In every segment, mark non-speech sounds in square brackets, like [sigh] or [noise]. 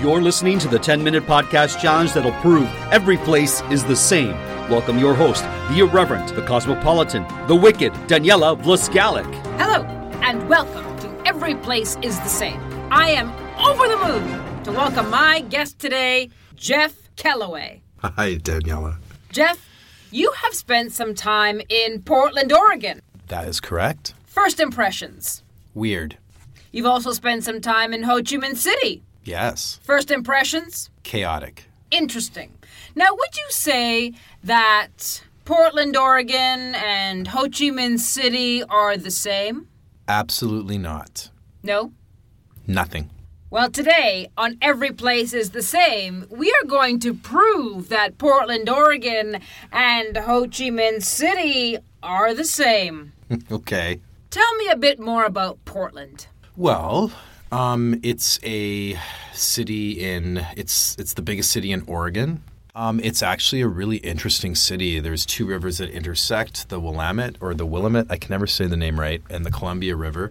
You're listening to the 10 Minute Podcast Challenge that'll prove every place is the same. Welcome your host, the irreverent, the cosmopolitan, the wicked, Daniela Vlaskalic. Hello, and welcome to Every Place is the Same. I am over the moon to welcome my guest today, Jeff Kellaway. Hi, Daniela. Jeff, you have spent some time in Portland, Oregon. That is correct. First impressions. Weird. You've also spent some time in Ho Chi Minh City. Yes. First impressions. Chaotic. Interesting. Now, would you say that Portland, Oregon and Ho Chi Minh City are the same? Absolutely not. No? Nothing. Well, today on Every Place is the Same, we are going to prove that Portland, Oregon and Ho Chi Minh City are the same. [laughs] okay. Tell me a bit more about Portland. Well, um, it's a city in it's it's the biggest city in Oregon. Um, it's actually a really interesting city. There's two rivers that intersect: the Willamette or the Willamette. I can never say the name right, and the Columbia River.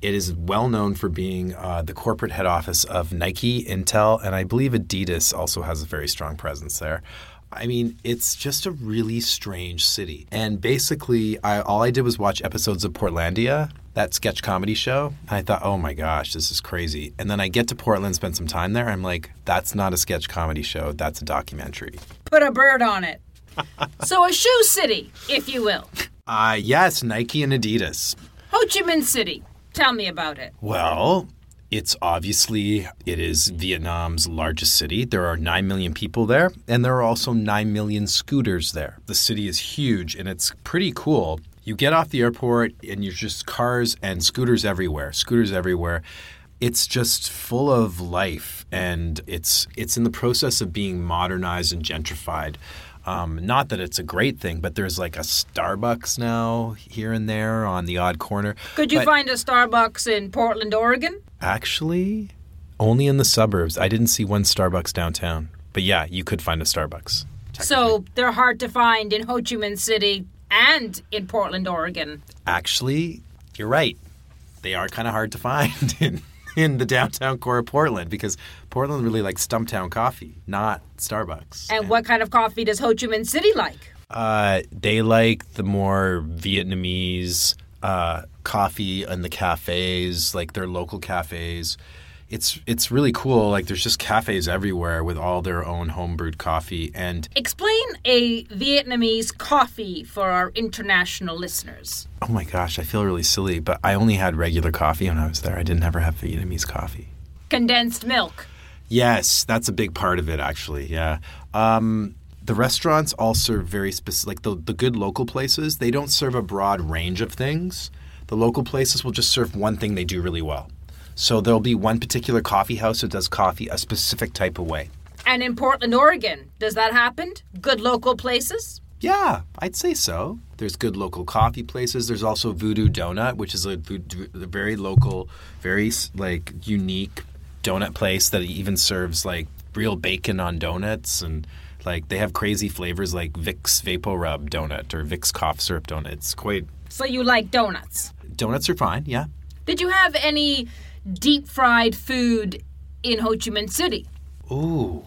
It is well known for being uh, the corporate head office of Nike, Intel, and I believe Adidas also has a very strong presence there. I mean, it's just a really strange city. And basically, I, all I did was watch episodes of Portlandia, that sketch comedy show. And I thought, oh my gosh, this is crazy. And then I get to Portland, spend some time there. I'm like, that's not a sketch comedy show. That's a documentary. Put a bird on it. [laughs] so, a shoe city, if you will. Uh, yes, Nike and Adidas. Ho Chi Minh City. Tell me about it. Well, it's obviously it is Vietnam's largest city. There are 9 million people there and there are also 9 million scooters there. The city is huge and it's pretty cool. You get off the airport and you're just cars and scooters everywhere. Scooters everywhere. It's just full of life and it's it's in the process of being modernized and gentrified. Um, not that it's a great thing, but there's like a Starbucks now here and there on the odd corner. Could you But find a Starbucks in Portland, Oregon? Actually, only in the suburbs. I didn't see one Starbucks downtown. But yeah, you could find a Starbucks. So, they're hard to find in Ho Chi Minh City and in Portland, Oregon. Actually, you're right. They are kind of hard to find [laughs] in, in the downtown core of Portland because Portland really likes Stumptown coffee, not Starbucks. And what kind of coffee does Ho Chi Minh City like? Uh, they like the more Vietnamese uh, coffee in the cafes, like their local cafes. It's it's really cool. Like there's just cafes everywhere with all their own homebrewed coffee, and Explain a Vietnamese coffee for our international listeners. oh my gosh, I feel really silly, but I only had regular coffee when I was there. I didn't ever have Vietnamese coffee. Condensed milk. Yes, that's a big part of it, actually. Yeah. Um, the restaurants all serve very specific, like the, the good local places, they don't serve a broad range of things. The local places will just serve one thing they do really well. So there'll be one particular coffee house that does coffee a specific type of way. And in Portland, Oregon, does that happen? Good local places? Yeah, I'd say so. There's good local coffee places. There's also Voodoo Donut, which is a, very local, very like unique donut place that even serves like real bacon on donuts and like they have crazy flavors like Vicks Vapor Rub donut or Vicks cough syrup donut. It's quite So you like donuts. donuts are fine. Yeah. Did you have any deep fried food in Ho Chi Minh City? Ooh.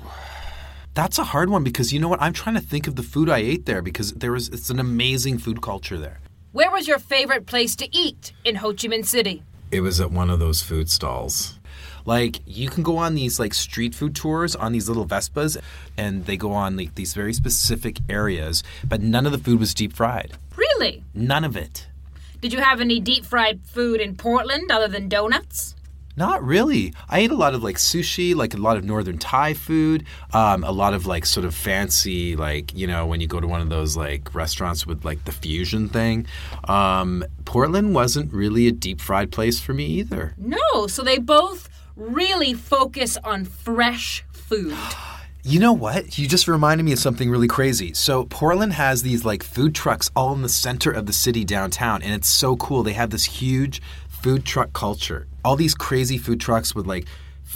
That's a hard one because you know what? I'm trying to think of the food I ate there because there was it's an amazing food culture there. Where was your favorite place to eat in Ho Chi Minh City? It was at one of those food stalls. Like you can go on these like street food tours on these little Vespas and they go on like these very specific areas, but none of the food was deep fried. Really? None of it. Did you have any deep fried food in Portland other than donuts? Not really. I ate a lot of like sushi, like a lot of northern Thai food, um, a lot of like sort of fancy, like you know, when you go to one of those like restaurants with like the fusion thing. Um, Portland wasn't really a deep fried place for me either. No, so they both really focus on fresh food. [gasps] You know what? You just reminded me of something really crazy. So Portland has these like food trucks all in the center of the city downtown, and it's so cool. They have this huge food truck culture. All these crazy food trucks with like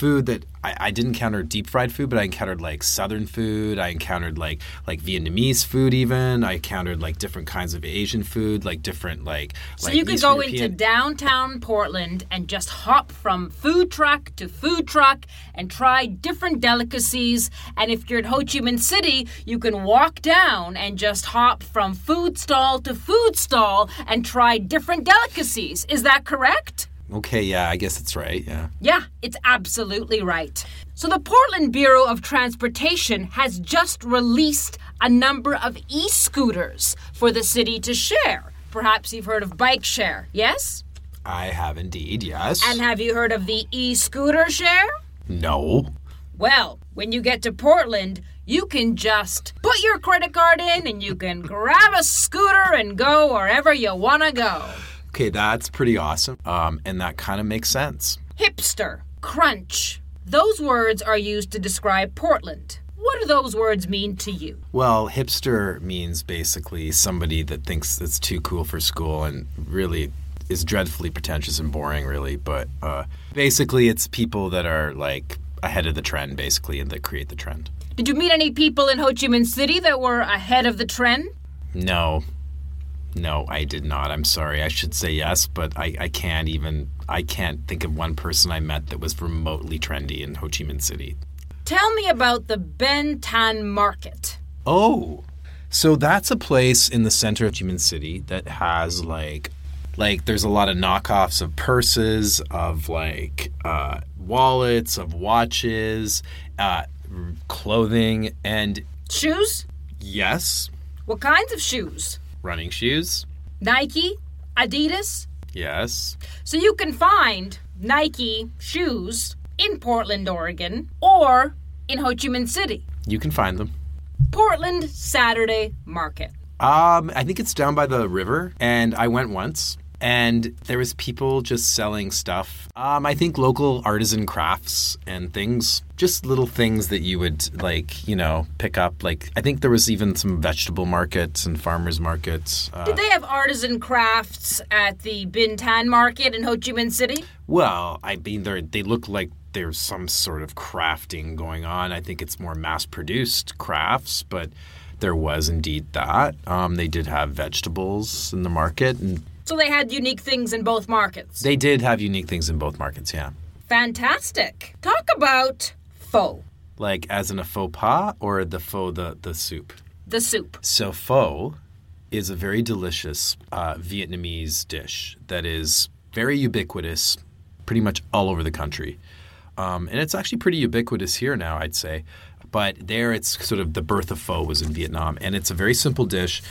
food that I, I didn't encounter deep fried food, but I encountered like southern food. I encountered like like Vietnamese food. Even I encountered like different kinds of Asian food, like different like. So like you could Eastern go European- into downtown Portland and just hop from food truck to food truck and try different delicacies. And if you're in Ho Chi Minh City, you can walk down and just hop from food stall to food stall and try different delicacies. Is that correct? Okay, yeah, I guess that's right. Yeah. Yeah, it's absolutely right. So, the Portland Bureau of Transportation has just released a number of e scooters for the city to share. Perhaps you've heard of bike share, yes? I have indeed, yes. And have you heard of the e scooter share? no. Well, when you get to Portland, you can just put your credit card in and you can grab a scooter and go wherever you want to go. Okay, that's pretty awesome. Um, and that kind of makes sense. Hipster, crunch. Those words are used to describe Portland. What do those words mean to you? Well, hipster means basically somebody that thinks it's too cool for school and really is dreadfully pretentious and boring, really. But uh, basically, it's people that are like ahead of the trend, basically, and that create the trend. Did you meet any people in Ho Chi Minh City that were ahead of the trend? No. No, I did not. I'm sorry. I should say yes, but I, I can't even. I can't think of one person I met that was remotely trendy in Ho Chi Minh City. Tell me about the Ben Thanh Market. Oh, so that's a place in the center of Ho Chi Minh City that has like, like there's a lot of knockoffs of purses, of like uh, wallets, of watches, uh, clothing, and Shoes? yes, What kinds of shoes? Running shoes. Nike? Adidas? Yes. So you can find Nike shoes in Portland, Oregon, or in Ho Chi Minh City. You can find them. Portland Saturday Market. Um, I think it's down by the river, and I went once, and there was people just selling stuff. Um, I think local artisan crafts and things, just little things that you would like, you know, pick up. Like I think there was even some vegetable markets and farmers markets. Uh, Did they have artisan crafts at the Ben Thanh Market in Ho Chi Minh City? well, I mean, they they look like there's some sort of crafting going on. I think it's more mass-produced crafts, but there was indeed that. Um, they did have vegetables in the market, and So they had unique things in both markets. They did have unique things in both markets, yeah. Fantastic. Talk about pho, Like as in a faux pas or the faux the the soup. the soup. So pho is a very delicious uh, Vietnamese dish that is very ubiquitous, pretty much all over the country, um, and it's actually pretty ubiquitous here now, I'd say. But there, it's sort of the birth of pho was in Vietnam, and it's a very simple dish,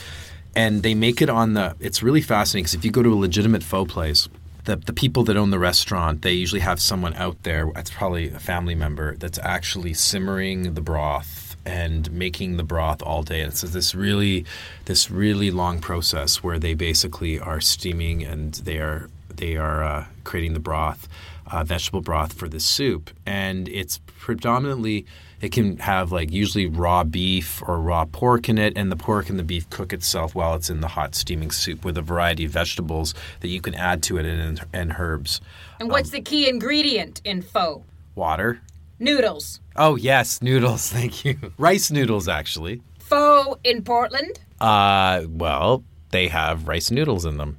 and they make it on the. It's really fascinating because if you go to a legitimate pho place, the, the people that own the restaurant, they usually have someone out there, it's probably a family member, that's actually simmering the broth and making the broth all day. And it's this really, this really long process where they basically are steaming and they are they are uh, creating the broth, uh, vegetable broth for the soup, and it's predominantly it can have like usually raw beef or raw pork in it, and the pork and the beef cook itself while it's in the hot steaming soup with a variety of vegetables that you can add to it and, and herbs. And what's the key ingredient in pho? Water. Noodles. Oh yes, noodles. [laughs] Thank you. Rice noodles, actually. Pho in Portland? Uh, well, they have rice noodles in them,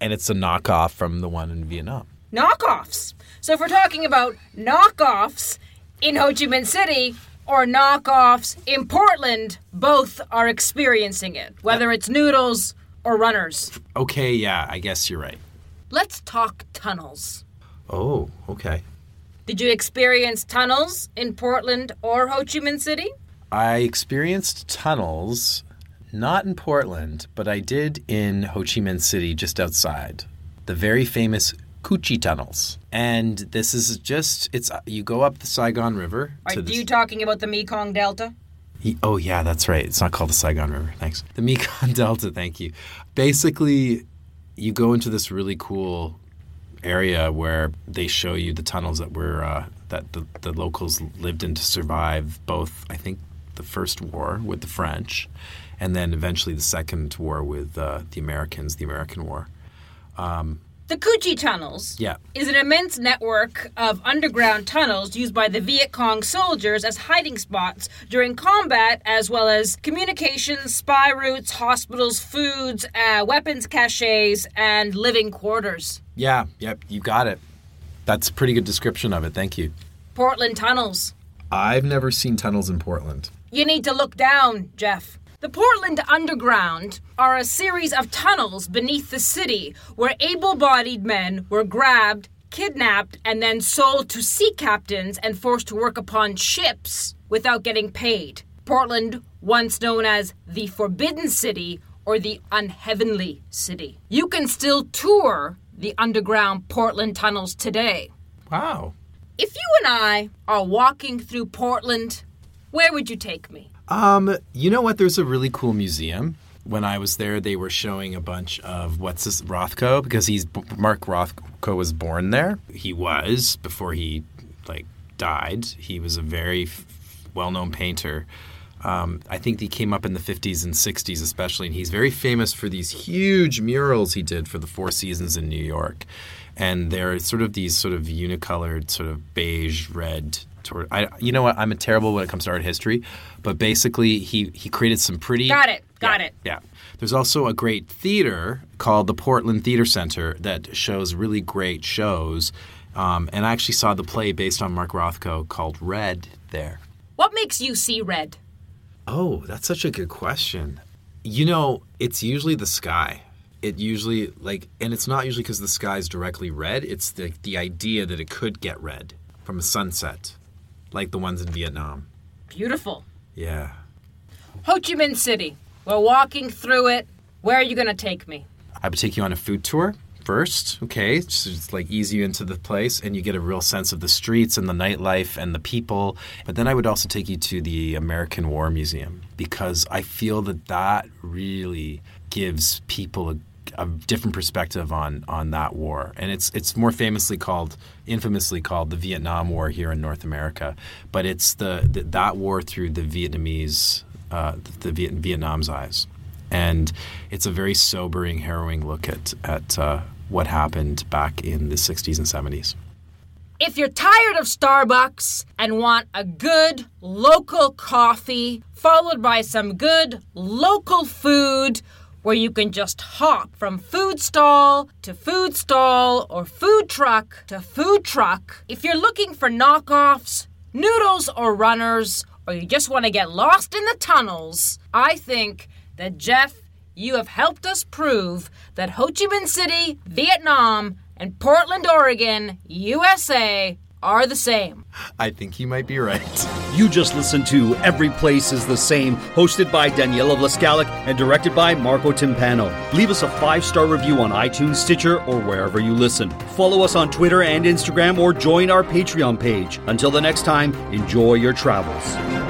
and it's a knockoff from the one in Vietnam. knockoffs. So if we're talking about knockoffs in Ho Chi Minh City or knockoffs in Portland, both are experiencing it, whether it's noodles or runners. Okay, yeah, I guess you're right. Let's talk tunnels. Oh, okay. Did you experience tunnels in Portland or Ho Chi Minh City? I experienced tunnels, not in Portland, but I did in Ho Chi Minh City, just outside. The very famous Cu Chi tunnels. And this is just, it's you go up the Saigon River. Are this- you talking about the Mekong Delta? He- Oh yeah, that's right. It's not called the Saigon River. Thanks. The Mekong [laughs] Delta. Thank you. Basically, you go into this really cool area where they show you the tunnels that were uh, that the, the locals lived in to survive both. I think the first war with the French, and then eventually the second war with uh, the Americans, the American War. Um, The Cu Chi Tunnels Yeah. is an immense network of underground tunnels used by the Viet Cong soldiers as hiding spots during combat, as well as communications, spy routes, hospitals, foods, uh, weapons caches, and living quarters. Yeah, yep, you got it. That's a pretty good description of it. Thank you. Portland tunnels. I've never seen tunnels in Portland. You need to look down, Jeff. The Portland Underground are a series of tunnels beneath the city where able bodied men were grabbed, kidnapped, and then sold to sea captains and forced to work upon ships without getting paid. Portland, once known as the Forbidden City or the Unheavenly City. You can still tour the underground Portland tunnels today. Wow. If you and I are walking through Portland, where would you take me? Um, you know what? There's a really cool museum. When I was there, they were showing a bunch of what's this Rothko because he's Mark Rothko was born there. He was before he like died. He was a very well-known painter. Um, I think he came up in the 50s and 60s, especially, and he's very famous for these huge murals he did for the Four Seasons in New York. And they're sort of these sort of unicolored, sort of beige red. Toward, I, you know what? I'm a terrible when it comes to art history, but basically, he he created some pretty. Got it, got Yeah, it. Yeah. There's also a great theater called the Portland Theater Center that shows really great shows. Um, and I actually saw the play based on Mark Rothko called Red there. What makes you see red? Oh, that's such a good question. You know, it's usually the sky. It usually like, and it's not usually because the sky's directly red. It's the the idea that it could get red from a sunset, like the ones in Vietnam. Beautiful. Yeah. Ho Chi Minh City. We're walking through it. Where are you going to take me? I would take you on a food tour first. Okay, So it's like ease you into the place, and you get a real sense of the streets and the nightlife and the people. But then I would also take you to the American War Museum because I feel that that really gives people a, a different perspective on on that war, and it's it's more famously called, infamously called the Vietnam War here in North America. But it's the, the that war through the Vietnamese, uh, the Viet, Vietnam's eyes and it's a very sobering, harrowing look at at uh, what happened back in the 60s and 70s. If you're tired of Starbucks and want a good local coffee, followed by some good local food, where you can just hop from food stall to food stall or food truck to food truck. If you're looking for knockoffs, noodles or runners, or you just want to get lost in the tunnels, I think that Jeff, you have helped us prove that Ho Chi Minh City, Vietnam, and Portland, Oregon, USA are the same. I think you might be right. You just listened to Every Place is the Same, hosted by Daniela Vlaskalic and directed by Marco Timpano. Leave us a five star review on iTunes, Stitcher, or wherever you listen. Follow us on Twitter and Instagram or join our Patreon page. Until the next time, enjoy your travels.